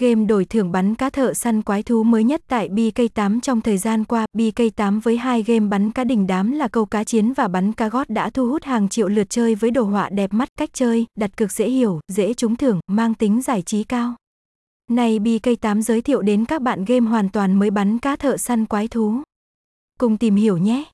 Game đổi thưởng bắn cá thợ săn quái thú mới nhất tại BK8 trong thời gian qua, BK8 với hai game bắn cá đình đám là câu cá chiến và bắn cá gót đã thu hút hàng triệu lượt chơi với đồ họa đẹp mắt, cách chơi, đặt cược dễ hiểu, dễ trúng thưởng, mang tính giải trí cao. Này BK8 giới thiệu đến các bạn game hoàn toàn mới bắn cá thợ săn quái thú. Cùng tìm hiểu nhé!